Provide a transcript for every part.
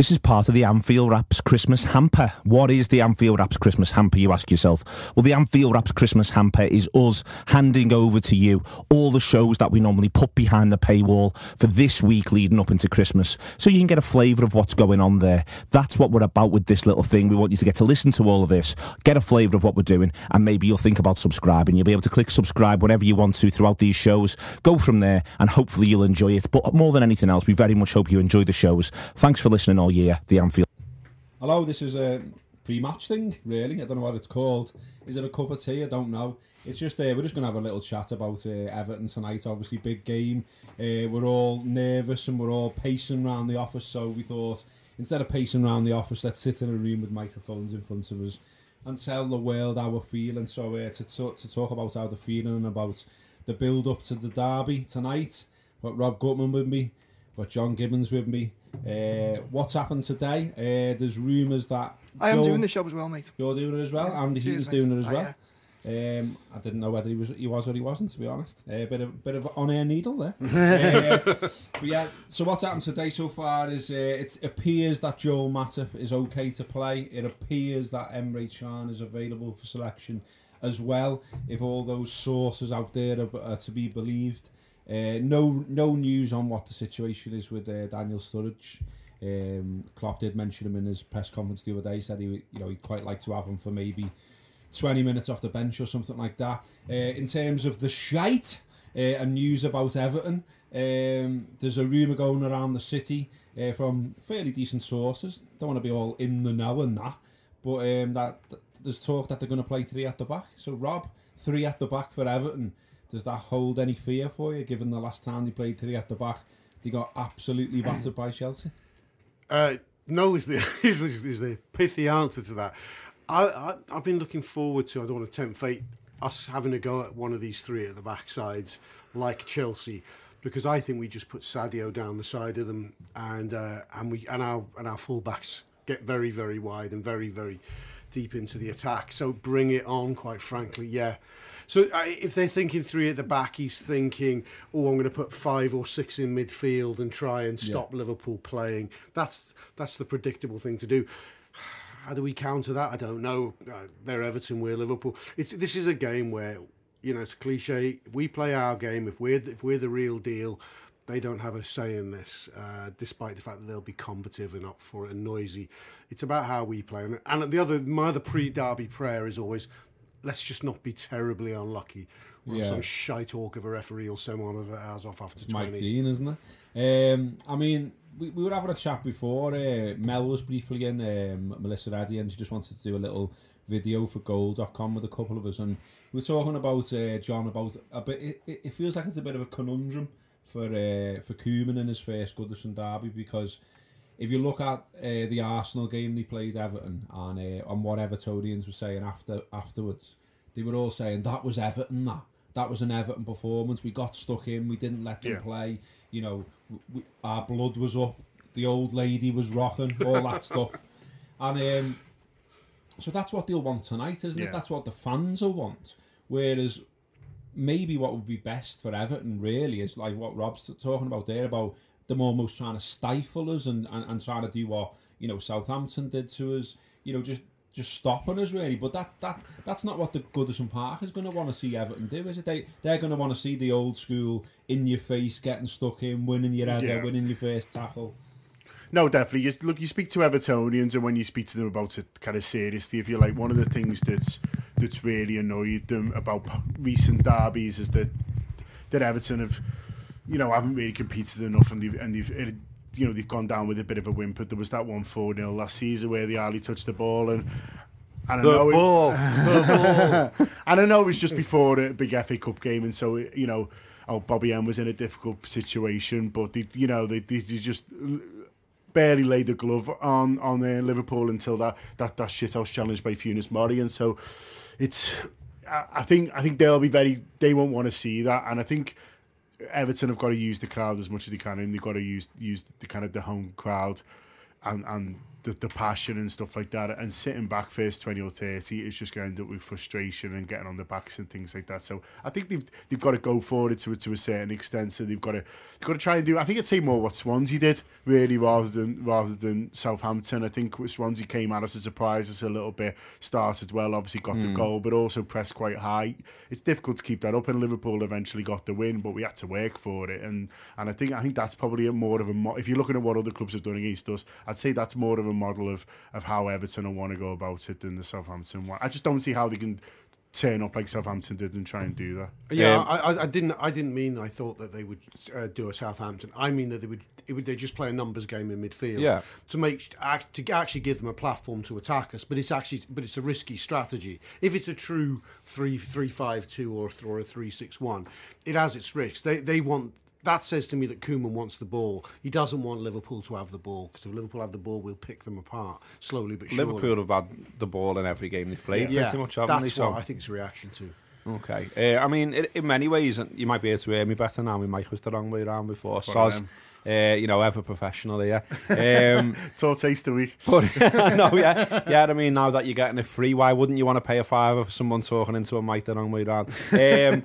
This is part of the Anfield Wraps Christmas hamper. What is the Anfield Wraps Christmas hamper, you ask yourself? Well, the Anfield Wraps Christmas hamper is us handing over to you all the shows that we normally put behind the paywall for this week leading up into Christmas so you can get a flavour of what's going on there. That's what we're about with this little thing. We want you to get to listen to all of this, get a flavour of what we're doing, and maybe you'll think about subscribing. You'll be able to click subscribe whenever you want to throughout these shows. Go from there, and hopefully you'll enjoy it. But more than anything else, we very much hope you enjoy the shows. Thanks for listening all year, the Anfield. Hello, this is a pre-match thing, really. I don't know what it's called. Is it a cup of tea? I don't know. It's just uh, we're just going to have a little chat about uh, Everton tonight. Obviously, big game. Uh, we're all nervous and we're all pacing around the office. So we thought instead of pacing around the office, let's sit in a room with microphones in front of us and tell the world how we're feeling. So uh, to talk to talk about how they're feeling and about the build up to the derby tonight. Got Rob Gutmann with me. Got John Gibbons with me. Uh, what's happened today? Uh, there's rumours that I am Joe- doing the show as well, mate. You're doing it as well. Yeah, Andy Heaton's doing it as Oh, well. Um, I didn't know whether he was he was or he wasn't. To be honest, a bit of bit of on air needle there. uh, but yeah, so what's happened today so far is uh, it appears that Joel Matip is okay to play. It appears that Emre Can is available for selection as well. If all those sources out there are, are to be believed, uh, no no news on what the situation is with uh, Daniel Sturridge. Um, Klopp did mention him in his press conference the other day. Said he you know he'd quite like to have him for maybe 20 minutes off the bench or something like that. Uh, in terms of the shite uh, and news about Everton, um, there's a rumour going around the city uh, from fairly decent sources. Don't want to be all in the know and that, but um, that, that there's talk that they're going to play three at the back. So Rob, three at the back for Everton. Does that hold any fear for you, given the last time they played three at the back, they got absolutely battered by Chelsea? Uh, no, is the is, the- is the pithy answer to that. I, I I've been looking forward to. I don't want to tempt fate. Us having a go at one of these three at the back sides, like Chelsea, because I think we just put Sadio down the side of them, and uh, and we and our and our fullbacks get very very wide and very very deep into the attack. So bring it on, quite frankly. Yeah. So if they're thinking three at the back, he's thinking, "Oh, I'm going to put five or six in midfield and try and stop Liverpool playing." That's that's the predictable thing to do. How do we counter that? I don't know. Uh, they're Everton, we're Liverpool. It's this is a game where you know it's a cliche. If we play our game, if we're if we're the real deal, they don't have a say in this. Uh, despite the fact that they'll be combative and up for it and noisy, it's about how we play. And, and the other my other pre-derby prayer is always, let's just not be terribly unlucky. Or Yeah. some shite talk of a referee or someone of ours off after Mike twenty. Dean, isn't it? Um, I mean, we, we were having a chat before. Uh, Mel was briefly in, um, Melissa Reddy, and she just wanted to do a little video for goal.com with a couple of us. And we were talking about, uh, John, about a bit, it, it it feels like it's a bit of a conundrum for uh, for Koeman in his first Goodison derby because if you look at uh, the Arsenal game they played Everton and, uh, and what Evertonians were saying after afterwards, they were all saying that was Everton. That that was an Everton performance. We got stuck in. We didn't let them Yeah. play. You know, w w our blood was up. The old lady was rocking. All that stuff. And um, so that's what they'll want tonight, isn't it? That's what the fans will want. Whereas maybe what would be best for Everton really is like what Rob's talking about there about them almost trying to stifle us and, and, and trying to do what you know Southampton did to us. You know, just just stopping us really. But that that that's not what the Goodison Park is going to want to see Everton do, is it? They they're going to want to see the old school in your face, getting stuck in, winning your header, Yeah. winning your first tackle. No, definitely. You, look, you speak to Evertonians, and when you speak to them about it, kind of seriously, if you like, one of the things that's that's really annoyed them about recent derbies is that that Everton have, you know, I haven't really competed enough, and they've and they've. It, you know they've gone down with a bit of a whimper. There was that one four 0 last season where they hardly touched the ball, and and I The know it- ball, the ball. and I know it was just before a big FA Cup game, and so you know, oh, Bobby M was in a difficult situation, but they, you know, they, they, they just barely laid the glove on on uh, Liverpool until that that that shithouse challenge by Funes Mori, and so it's. I I think I think they'll be very. They won't want to see that, and I think Everton have got to use the crowd as much as they can, and they've got to use use the kind of the home crowd, and and the, the passion and stuff like that. And sitting back first 20 or 30 is just going to end up with frustration and getting on the backs and things like that. So I think they've they've got to go forward to, to a certain extent. So they've got to they've got to try and do. I think I'd say more what Swansea did really rather than rather than Southampton. I think Swansea came at us as a surprise us a little bit. Started well, obviously got the hmm. goal, but also pressed quite high. It's difficult to keep that up. And Liverpool eventually got the win, but we had to work for it. And and I think I think that's probably a more of a if you're looking at what other clubs have done against us, I'd say that's more of a model of of how Everton will want to go about it than the Southampton one. I just don't see how they can turn up like Southampton did and try and do that. Yeah, Um, I, I, I didn't. I didn't mean. I thought that they would uh, do a Southampton. I mean that they would. It would they just play a numbers game in midfield. Yeah. To make to actually give them a platform to attack us, but it's actually but it's a risky strategy. If it's a true three three five two or th- or a three six one, it has its risks. They they want. That says to me that Koeman wants the ball. He doesn't want Liverpool to have the ball because if Liverpool have the ball, we'll pick them apart slowly but surely. Liverpool have had the ball in every game they've played, yeah, pretty much, haven't that's they? what So, I think it's a reaction to. okay. Uh, I mean, in, in many ways, and you might be able to hear me better now. My mic was the wrong way around before. One of Soz, them. uh, you know, ever professional here. Um, It's taste a week. But no, yeah, yeah. I mean, now that you're getting it free, why wouldn't you want to pay a fiver for someone talking into a mic the wrong way around? Um,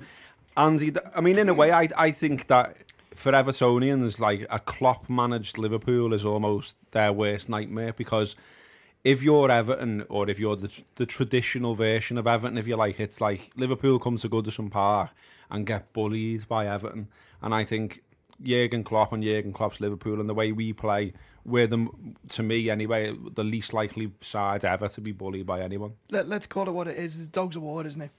Andy, th- I mean, in a way, I I think that for Evertonians, like a Klopp managed Liverpool is almost their worst nightmare because if you're Everton or if you're the, the traditional version of Everton, if you like, it's like Liverpool come to Goodison Park and get bullied by Everton. And I think Jurgen Klopp and Jurgen Klopp's Liverpool and the way we play, we're the, to me anyway, the least likely side ever to be bullied by anyone. Let, let's call it what it is. It's dogs of war, isn't it?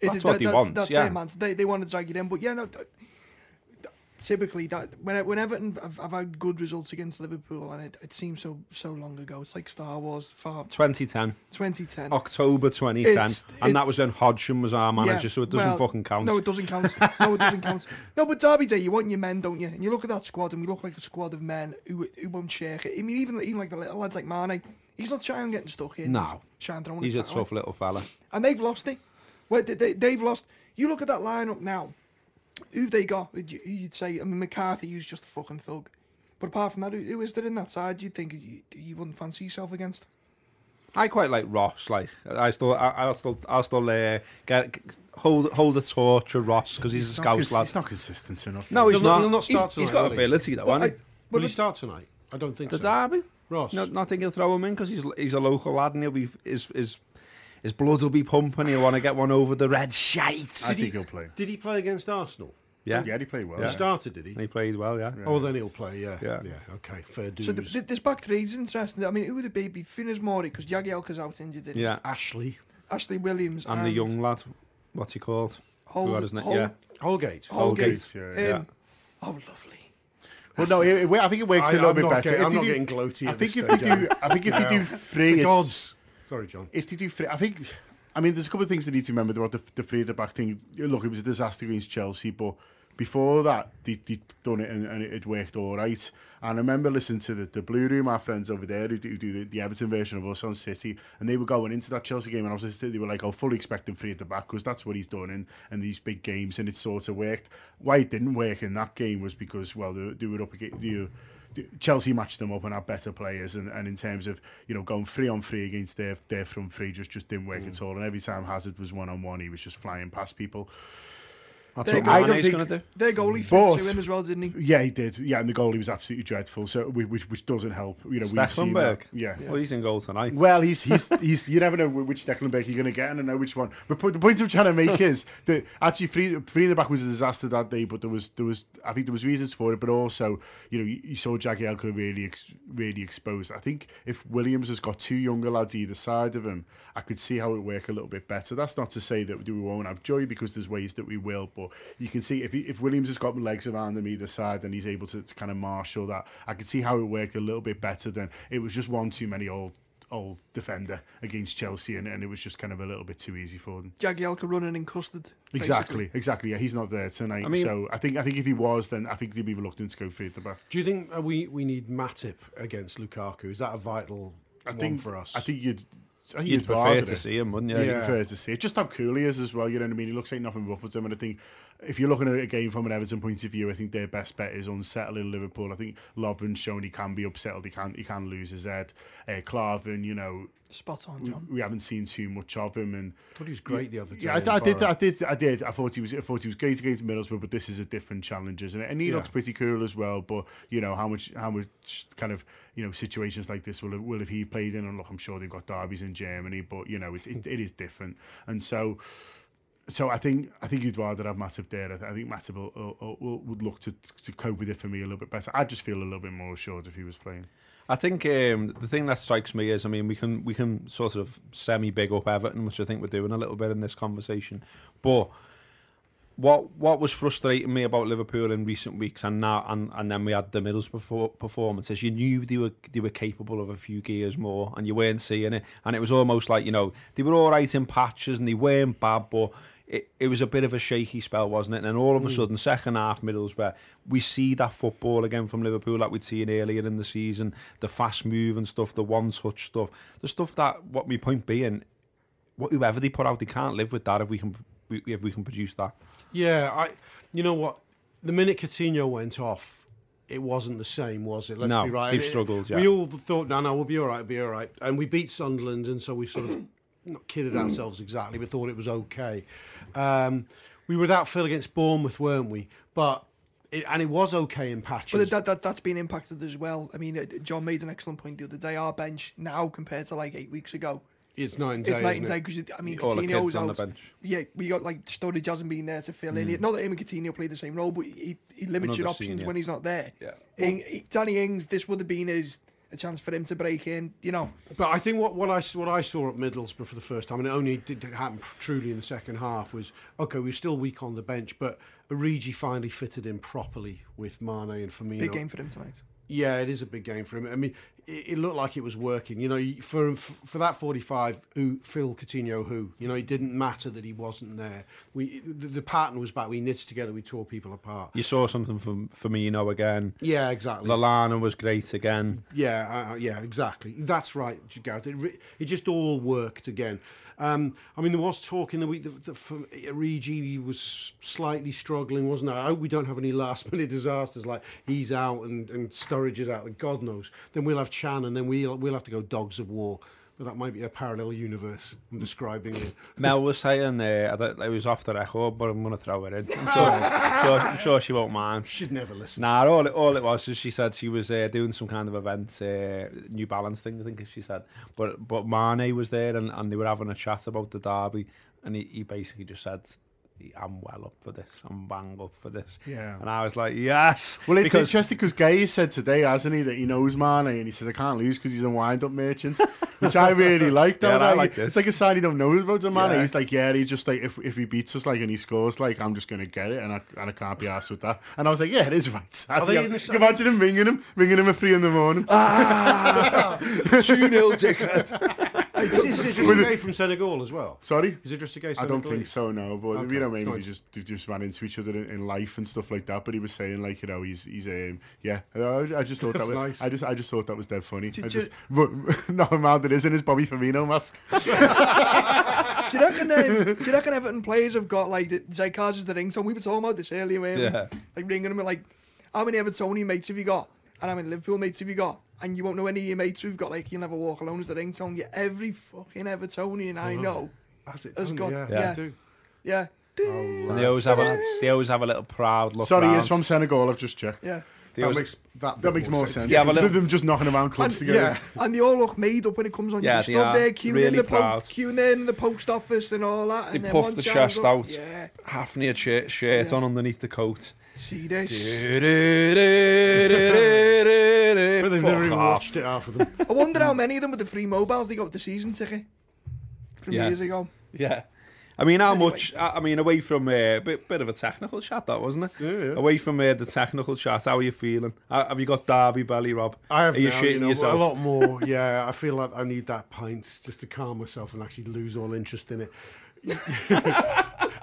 It That's is- what he that's, wants, That's yeah. their man. They, they want to drag it in. But yeah, no, typically, that when, when Everton have, have had good results against Liverpool, and it, it seems so so long ago. It's like Star Wars, far 2010, 2010. October 2010, It's- and it- that was when Hodgson was our manager, Yeah, so it doesn't well, fucking count. No, it doesn't count. No, it doesn't count. No, but Derby Day, you want your men, don't you? And you look at that squad, and we look like a squad of men who who won't shake it. I mean, even even like the little lads like Mane, he's not shy on getting stuck in. No. He's shy on He's a tough little fella. and they've lost it. Well, they, they, they've lost. You look at that lineup now. Who've they got? You- You'd say, I mean, McCarthy, who's just a fucking thug. But apart from that, who, who is there in that side? You'd think you, you wouldn't fancy yourself against. I quite like Ross. Like I still, I, I'll still, I'll still uh, get hold hold the torch of Ross because he's a not, scout cons- lad. he's not consistent enough. No, he's He'll not- not. he'll not start he's, he's tonight, got will he? ability though, But hasn't Will he? he start tonight? I don't think The so. derby. Ross. No, I think he'll throw him in because he's he's a local lad and he'll be his his his blood will be pumping. He'll want to get one over the red shite. I think he'll play. Did he play against Arsenal? Yeah, Yeah, he played well. He started, did he? He played well. Yeah. Oh, then he'll play. Yeah. Yeah. Yeah. Okay. Fair dues. So th- th- this back three is interesting. I mean, who would it be? Be Funes Mori, because Jagielka's out injured. didn't? Yeah. Ashley Ashley Williams. And the young lad, what's he called? Hold, Forgot his name. Hold, Yeah. Holgate. Holgate. Holgate, yeah, Um, yeah. Oh, lovely. Well, no, it, it, I think it works I- a little I'm bit better. getting- I'm not do- getting gloaty I think if they do, I think if they do three, The gods. Sorry, John. if they do three, I think. I mean, there's a couple of things they need to remember about the, the the back thing. Look, it was a disaster against Chelsea, but before that, they, they'd done it and, and it had worked all right. And I remember listening to the, the Blue Room, our friends over there who do, who do the, the Everton version of us on City, and they were going into that Chelsea game, and I was listening, they were like, "I'll fully expect him free at the back because that's what he's done in, in these big games, and it sort of worked." Why it didn't work in that game was because, well, they, they were up against you. Chelsea matched them up and had better players, and, and in terms of you know going three on three against their their front three just just didn't work hmm. at all. And every time Hazard was one on one, he was just flying past people. That's There what you. I don't Mane's think- going to do. Their goalie threw But- two in as well, didn't he? Yeah, he did. Yeah, and the goalie was absolutely dreadful. So we- which which doesn't help. You know, we've seen that. Yeah. Well, he's in goal tonight. Well, he's he's he's. You never know which Stekelenburg you're going to get, and I know which one. But po- the point I'm trying to make is that actually three three in the back was a disaster that day. But there was there was I think there was reasons for it. But also, you know, you, you saw Jagielka really ex, really exposed. I think if Williams has got two younger lads either side of him, I could see how it work a little bit better. That's not to say that we won't have joy because there's ways that we will. But you can see if he, if Williams has got legs around him either side, then he's able to, to kind of marshal that. I could see how it worked a little bit better than it was just one too many old old defender against Chelsea, and, and it was just kind of a little bit too easy for them. Jagielka running in custard. Exactly, exactly. Yeah, he's not there tonight. I mean- so I think I think if he was, then I think they'd be reluctant to go free at the back. Do you think uh, we we need Matip against Lukaku? Is that a vital I one think for us? I think you'd. I think You'd you'd prefer to it. see him, wouldn't you? Yeah, Yeah. you prefer to see it. Just how cool he is as well. You know what I mean? He looks like nothing ruffles him, and I think if you're looking at a game from an Everton point of view, I think their best bet is unsettling Liverpool. I think Lovren's shown he can be upsettled, he can he can lose his head. Uh, Klavan, you know, Spot on, John. we haven't seen too much of him, and I thought he was great the other day. yeah, I, I did, I did, I did. I did. I thought he was, I thought he was great against Middlesbrough, but this is a different challenge, isn't it? And he Yeah. looks pretty cool as well. But you know, how much, how much kind of you know situations like this will have, will have he played in? And look, I'm sure they've got derbies in Germany, but you know, it's, it, it is different. And so, so I think, I think you'd rather have Matip there. I, think Matip will, will, will, would look to to cope with it for me a little bit better. I just feel a little bit more assured if he was playing. I think um, the thing that strikes me is, I mean, we can we can sort of semi big up Everton, which I think we're doing a little bit in this conversation. But what what was frustrating me about Liverpool in recent weeks, and now and, and then we had the Middlesbrough performances. You knew they were they were capable of a few gears more, and you weren't seeing it. And it was almost like you know they were all right in patches, and they weren't bad, but. It, it was a bit of a shaky spell, wasn't it? And then all of a mm. sudden, second half, Middlesbrough, we see that football again from Liverpool like we'd seen earlier in the season, the fast move and stuff, the one-touch stuff, the stuff that, what my point being, what whoever they put out, they can't live with that if we can if we can produce that. Yeah, I. You know what? The minute Coutinho went off, it wasn't the same, was it? Let's No, be right. they've struggled, yeah. We all thought, no, no, we'll be all right, we'll be all right, and we beat Sunderland, and so we sort of not kidded ourselves exactly, but thought it was okay. Um, we were without Phil against Bournemouth, weren't we? But it, and it was okay in patches. But that, that, that's been impacted as well. I mean, uh, John made an excellent point the other day. Our bench now compared to like eight weeks ago, it's night and day. it's night and day because I mean, All the Coutinho's on the out. bench. Yeah, we got like Sturridge hasn't been there to fill in. Not that him and Coutinho play the same role, but he, he limits your options senior. when he's not there. Yeah. Ing- he- Danny Ings, this would have been his a chance for him to break in. You know, But I think what, what I what I saw at Middlesbrough for the first time, and it only did happen truly in the second half, was okay. We were still weak on the bench, but Origi finally fitted in properly with Mane and Firmino. big game for him tonight. Yeah, it is a big game for him. I mean, it, it looked like it was working. You know, you- for for that forty-five, who Phil Coutinho, who you know, it didn't matter that he wasn't there. We the, the pattern was back. We knitted together. We tore people apart. You saw something from Firmino again. Yeah, exactly. Lallana was great again. Yeah, uh, yeah, exactly. That's right, Gareth. It, it just all worked again. Um, I mean, there was talk in the week that, that for Origi was slightly struggling, wasn't there? I hope we don't have any last minute disasters like he's out and, and Sturridge is out, like God knows. Then we'll have Chan and then we'll, we'll have to go Dogs of War. but that might be a parallel universe I'm describing it. Mel was saying there uh, that it was off the record, but I'm going to throw it in. So, so I'm sure she won't mind. She'd never listen. Nah, all it, all it was is she said she was uh, doing some kind of event, uh, New Balance thing, I think she said. But but Mane was there and, and they were having a chat about the derby and he, he basically just said "I'm well up for this. I'm bang up for this." Yeah. And I was like, "Yes." Well, it's because interesting because Gueye said today, hasn't he, that he knows Mane and he says, I can't lose because he's a wind-up merchant, which I really liked. I Yeah, I like, like this. It's like a sign he don't know about a Mane. Yeah. He's like, yeah, he just like, if, if he beats us like and he scores, like, I'm just going to get it and I, and I can't be asked with that. And I was like, yeah, it is right. Sad. they Yeah. in the You imagine him ringing him, ringing him at three in the morning. Ah, 2 0 ticket. Is this Idris Gueye from Senegal as well? Sorry? Is Idris Gueye I Senegal? I don't think so, no. But Okay, you know, maybe fine. they just they just ran into each other in, in life and stuff like that. But he was saying like, you know, he's he's um, yeah. I, I just thought that was nice. I just I just thought that was dead funny. I Did just but, no amount it is in his Bobby Firmino mask. Do you reckon? Um, do you reckon Everton players have got like the Z-Cars is the ringtone? We were talking about this earlier, weren't we? Yeah. Like ringing them like, how many Evertonian mates have you got? And how many Liverpool mates have you got? And you won't know any of your mates who've got like you'll never walk alone as the ringtone. Yeah, every fucking Evertonian I uh-huh. know. Has it Has done? got- yeah, yeah. I do. Yeah. Oh, they always have a they always have a little proud look. Sorry, round. he's from Senegal. I've just checked. Yeah. They That always- makes that, That makes more sense. Yeah, but Than look- them just knocking around clubs And, together. Yeah. And they all look made up when it comes on. Yeah, you they stood are there queuing really in the po- proud. queuing in the post office and all that. They and then puff the chest up- out. Yeah. half near shirt, shirt Yeah. on underneath the coat. See this. but they've never even watched it, half of them. I wonder how many of them with the free mobiles they got with the season ticket from Yeah. years ago. Yeah. I mean, how much? I mean, away from a uh, bit, bit of a technical chat, that wasn't it? Yeah, yeah. Away from uh, the technical chat, how are you feeling? Uh, have you got Derby belly, Rob? I have Are you now, shitting know, yourself? a lot more. Yeah, I feel like I need that pint just to calm myself and actually lose all interest in it.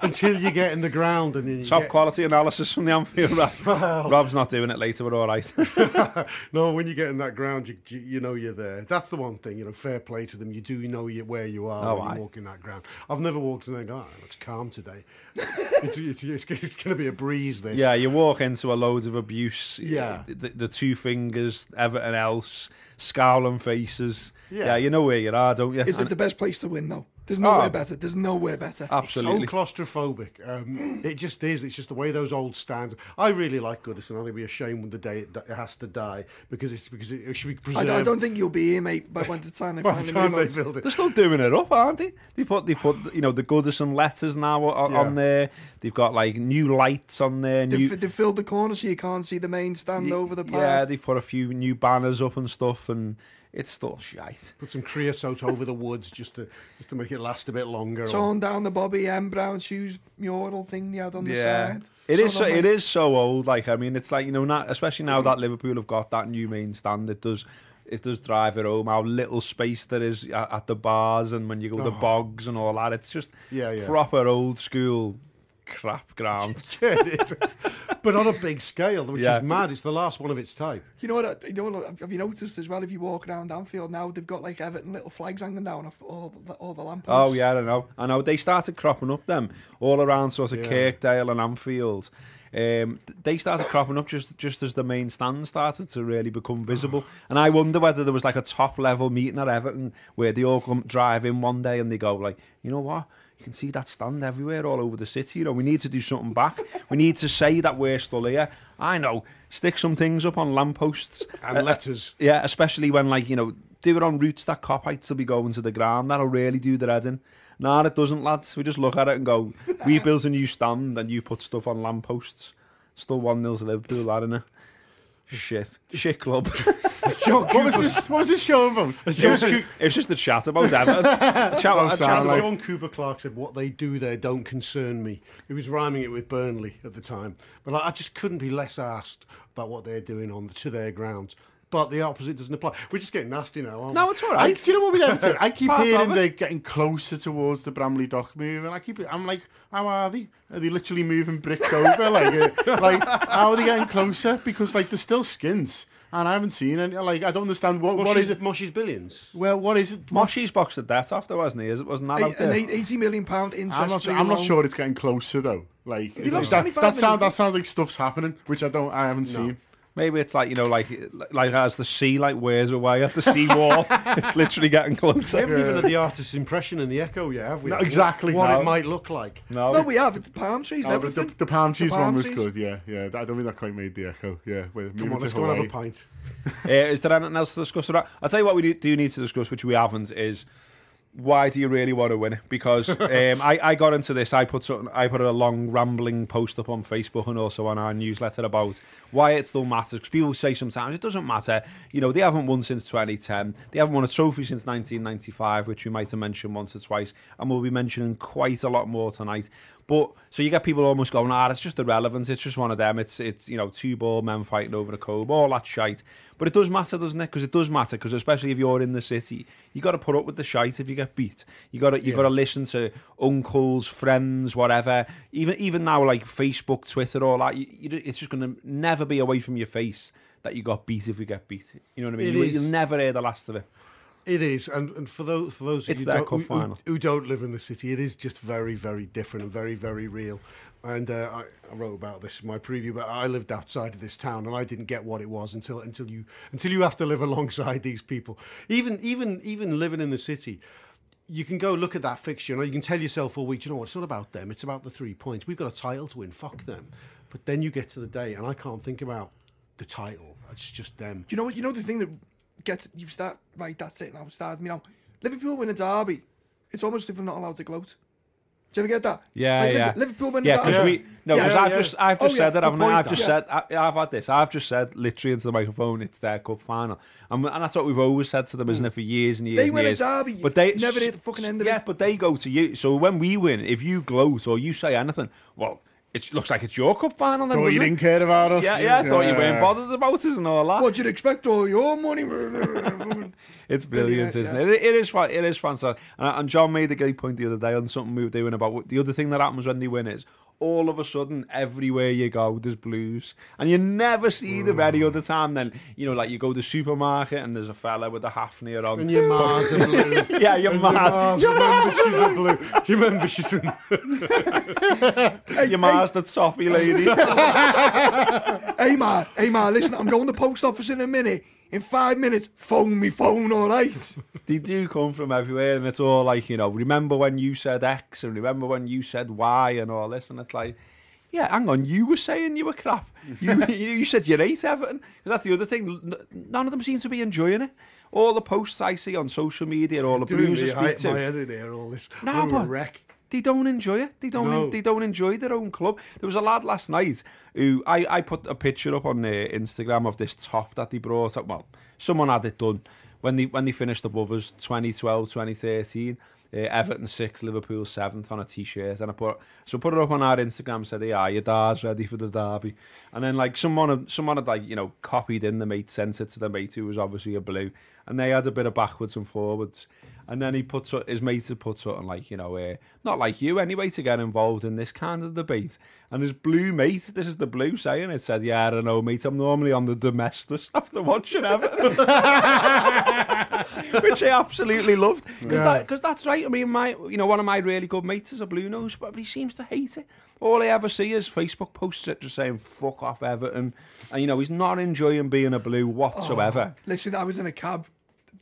Until you get in the ground and then you Top get, quality analysis from the Anfield Rob. Rob's not doing it later, we're all right. no, when you get in that ground, you, you you know you're there. That's the one thing, you know. Fair play to them. You do know you, where you are Oh, when aye. you walk in that ground. I've never walked in there and gone, oh, it looks calm today. it's, it's, it's, it's going to be a breeze. This. yeah, you walk into a load of abuse. Yeah. The, the two fingers, everything else, scowling faces. Yeah. Yeah, you know where you are, don't you? Is it the best place to win though? There's nowhere Oh. better. There's nowhere better. Absolutely. So claustrophobic. Um, it just is. It's just the way those old stands. I really like Goodison. I think it'd be a shame when the day it, it has to die because it's because it, it should be I, preserved. I don't think you'll be here, mate, by when the time they by the time they build it. They're still doing it up, aren't they? They put they put you know the Goodison letters now on, Yeah. on there. They've got like new lights on there. New, They've, they've filled the corner so you can't see the main stand over the park. yeah, they've put a few new banners up and stuff, and it's still shite. Put some creosote over the woods just to just to make it last a bit longer. or- down the Bobby M. Brown shoes mural thing they had on the Yeah. side. It is. So, they'll it make- is so old. Like I mean, it's like you know, not, especially now that Liverpool have got that new main stand. It does. It does drive it home how little space there is at, at the bars and when you go to the oh. bogs and all that. It's just Oh. Yeah, yeah. proper old school crap ground. yeah, it is. but on a big scale, which Yeah. is mad. It's the last one of its type. You know what? You know what? Have you noticed as well? If you walk around Anfield now, they've got like Everton little flags hanging down off all the, all the lampposts. Oh yeah, I don't know. I know they started cropping up them all around sort of Yeah. Kirkdale and Anfield. Um, th- they started cropping up just just as the main stand started to really become visible. And I wonder whether there was like a top level meeting at Everton where they all come drive in one day and they go like, you know what? You can see that stand everywhere all over the city. You know, we need to do something back. we need to say that we're still here. I know. Stick some things up on lampposts. And Uh, letters. yeah, especially when like you know do it on routes that Kopites will be going to the ground. That'll really do the head in. Nah, it doesn't, lads. We just look at it and go, "We built a new stand, and you put stuff on lampposts." Still one 0 to Liverpool, that innit? Shit, shit club. John What was this? What was this show about? it, was just, it was just a chat about Everton. chat, a sound chat As about- John Cooper Clarke said, "What they do there don't concern me." He was rhyming it with Burnley at the time, but like, I just couldn't be less asked about what they're doing on to their grounds. But the opposite doesn't apply. We're just getting nasty now, aren't No, we? it's all right. I, do you know what we have to? I keep hearing they're getting closer towards the Bramley Dock move, and I keep. I'm like, how are they? Are they literally moving bricks over? like, uh, like how are they getting closer? Because like they're still skins, and I haven't seen any. Like, I don't understand what what is it. Moshy's billions. Well, what is it? What's- Moshy's boxed the debt off, though, wasn't he? Is it wasn't that out there? eight- 80 million pound interest I'm not. free I'm not sure it's getting closer though. Like He lost that, 25 that sounds that sounds like stuff's happening, which I don't. I haven't seen. Maybe it's like you know, like like as the sea like wears away at the sea wall, it's literally getting closer. We haven't even had the artist's impression in the echo yet, have we? No, exactly, What, no. it might look like. No, No, we have. the palm trees and Oh, the, everything. the palm trees palm one was good. Yeah, yeah. I don't think that quite made the echo. Yeah, we're Come moving on, to let's go and have a Hawaii. pint. Uh, is there anything else to discuss about? I'll tell you what we do, do need to discuss, which we haven't, is why do you really want to win it? Because um, I, I got into this. I put something, I put a long rambling post up on Facebook and also on our newsletter about why it still matters. Because people say sometimes it doesn't matter. You know, they haven't won since 2010. They haven't won a trophy since 1995, which we might have mentioned once or twice, and we'll be mentioning quite a lot more tonight. But so you get people almost going, ah, it's just irrelevant. It's just one of them. It's it's you know two ball men fighting over a cobe, all that shite. But it does matter, doesn't it? Because it does matter. Because especially if you're in the city, you got to put up with the shite if you get beat. You got to you got to listen to uncles, friends, whatever. Even even now, like Facebook, Twitter, all that. You, you, it's just going to never be away from your face that you got beat if you get beat. You know what I mean? It You, you'll never hear the last of it. It is, and, and for those for those of you don't, who, who- who don't live in the city, it is just very very different and very very real. And uh, I, I wrote about this in my preview, but I lived outside of this town, and I didn't get what it was until until you until you have to live alongside these people. Even even even living in the city. You can go look at that fixture, and you can tell yourself all week, you know what, it's not about them, it's about the three points. We've got a title to win, fuck them. But then you get to the day, and I can't think about the title. It's just them. You know what? You know the thing that gets you start right. That's it. Now start. You know, Liverpool win a derby. It's almost if we're not allowed to gloat. Do you ever get that? Yeah, Like, yeah. Liverpool win Yeah, a derby. because we no, because yeah, I've yeah. just I've Oh, just yeah, said that, good haven't I? point, I've just yeah. said I, I've had this. I've just said literally into the microphone. It's their cup final, and, and that's what we've always said to them, isn't mm. it, for years and years. They and win a derby, but they never hit the fucking end of yeah, it. but they go to you. So when we win, if you gloat or you say anything, well. It looks like it's your cup final. Then, Thought you didn't care about us. Yeah, yeah. I thought you weren't bothered about us and all that. What you'd you expect? All your money? It's brilliant, isn't yeah. it? it? It is fun. It is fantastic. And, and John made a great point the other day on something we were doing about the other thing that happens when they win is all of a sudden everywhere you go there's blues. And you never see them mm. any other time then you know like you go to the supermarket and there's a fella with a hafnir on. And your Mars are blue. yeah your And your Mars Mars, remember she's a blue. Do you remember she's a from... your Mars the toffee lady. Hey man, hey man, listen, I'm going to the post office in a minute. In five minutes, phone me phone, all right? they do come from everywhere and it's all like you know remember when you said X and remember when you said Y and all this and it's like yeah hang on you were saying you were crap you, you, said you hate Everton that's the other thing none of them seem to be enjoying it all the posts I see on social media all the blues me, I speak to my head in here, all this. No, a but- wreck. They don't enjoy it. They don't. No. they don't enjoy their own club. There was a lad last night who I, I put a picture up on uh, Instagram of this top that they brought up. Well, someone had it done when they when they finished above us 2012, 2013. Uh, Everton six, Liverpool seventh on a t-shirt, and I put so I put it up on our Instagram. Said, "Yeah, your dad's ready for the derby," and then like someone had, someone had like you know copied in the mate, sent it to the mate who was obviously a blue, and they had a bit of backwards and forwards. And then he puts his mate had put something like, you know, uh, not like you anyway, to get involved in this kind of debate. And his blue mate, this is the blue saying it, said, Yeah, I don't know, mate, I'm normally on the domestic after watching Everton. Which I absolutely loved. Because that, 'cause that's right. I mean, my you know, one of my really good mates is a blue nose, but he seems to hate it. All I ever see is Facebook posts it just saying, fuck off Everton. And, you know, he's not enjoying being a blue whatsoever. Listen, I was in a cab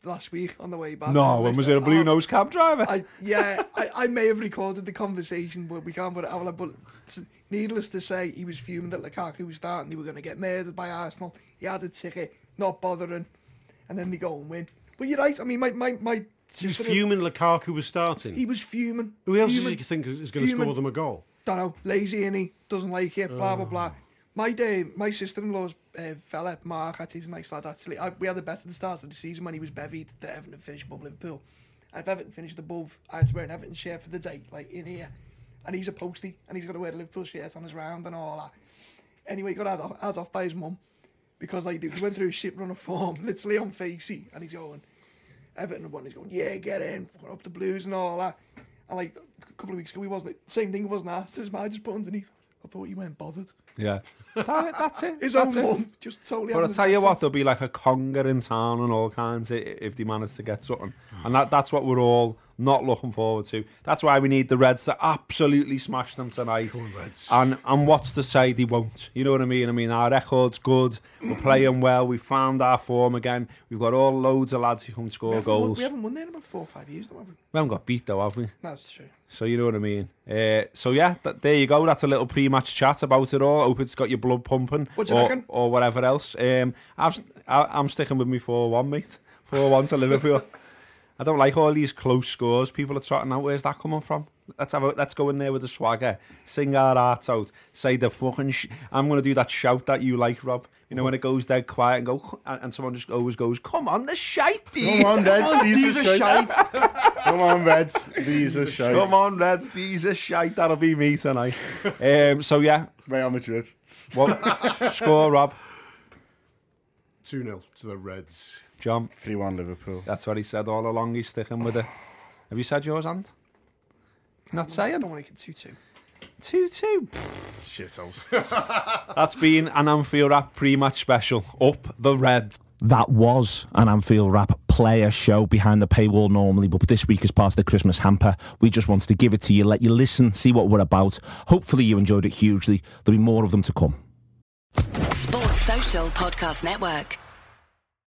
last week on the way back. no, when was it a blue nose cab driver? I, yeah, I, I may have recorded the conversation, but we can't put it out. But it's- needless to say, he was fuming that Lukaku was starting. They were going to get murdered by Arsenal. He had a ticket, not bothering, and then they go and win. But you're right. I mean, my my my. He was sister- fuming Lukaku was starting. He was fuming. Who else fuming. does he think is going to score them a goal? don't know, lazy and he doesn't like it, blah blah Oh. blah. My day, my sister-in-law's uh, fella, Mark, at he's a nice lad actually. I, we had the bet at the start of the season when he was bevied that Everton finished above Liverpool. And if Everton finished above, I had to wear an Everton shirt for the day, like in here. And he's a postie, and he's got to wear a Liverpool shirt on his round and all that. Anyway, he got had off, had off by his mum because like he went through a shit run of form, literally on facey, and he's going, Everton won. He's going, yeah, get in, up the Blues and all that. And like a couple of weeks ago, he wasn't. Same thing wasn't asked. His man just put underneath. I thought you weren't bothered. Yeah. That, that's it. His that's own it. mum just totally. But I'll tell you what, there'll be like a conger in town and all kinds i- if they manage to get something. And that, that's what we're all not looking forward to. That's why we need the Reds to absolutely smash them tonight. Reds. And and what's to say they won't? You know what I mean? I mean, our record's good. We're playing well. We found our form again. We've got all loads of lads who can score haven't, won, goals. we haven't won there in about four or five years, though, have we? We haven't got beat though, have we? That's true. So you know what I mean. Uh, so yeah, that, there you go. That's a little pre-match chat about it all. Hope it's got your blood pumping, What do you or, reckon? or whatever else. Um, I've, I, I'm sticking with me four one, mate. Four one to Liverpool. I don't like all these close scores. People are trotting out. Where's that coming from? Let's have a, let's go in there with the swagger, sing our hearts out, say the fucking. Sh- I'm gonna do that shout that you like, Rob. You know when it goes dead quiet and go, and and someone just always goes, "Come on, the shite, Come on, Reds, these are shite. Come on, Reds, these are shite. Come on, Reds, these are shite. That'll be me tonight. um, so yeah, Real Madrid. what score, Rob? 2 0 to the Reds. John. 3 1 Liverpool. That's what he said all along. He's sticking with it. Have you said yours, Ant? Not I saying. don't want to get two two. Two two. Shithouse. That's been an Anfield Wrap pre-match special. Up the Reds. That was an Anfield Wrap player show behind the paywall normally, but this week as part of the Christmas hamper, we just wanted to give it to you, let you listen, see what we're about. Hopefully you enjoyed it hugely. There'll be more of them to come. Sports Social Podcast Network.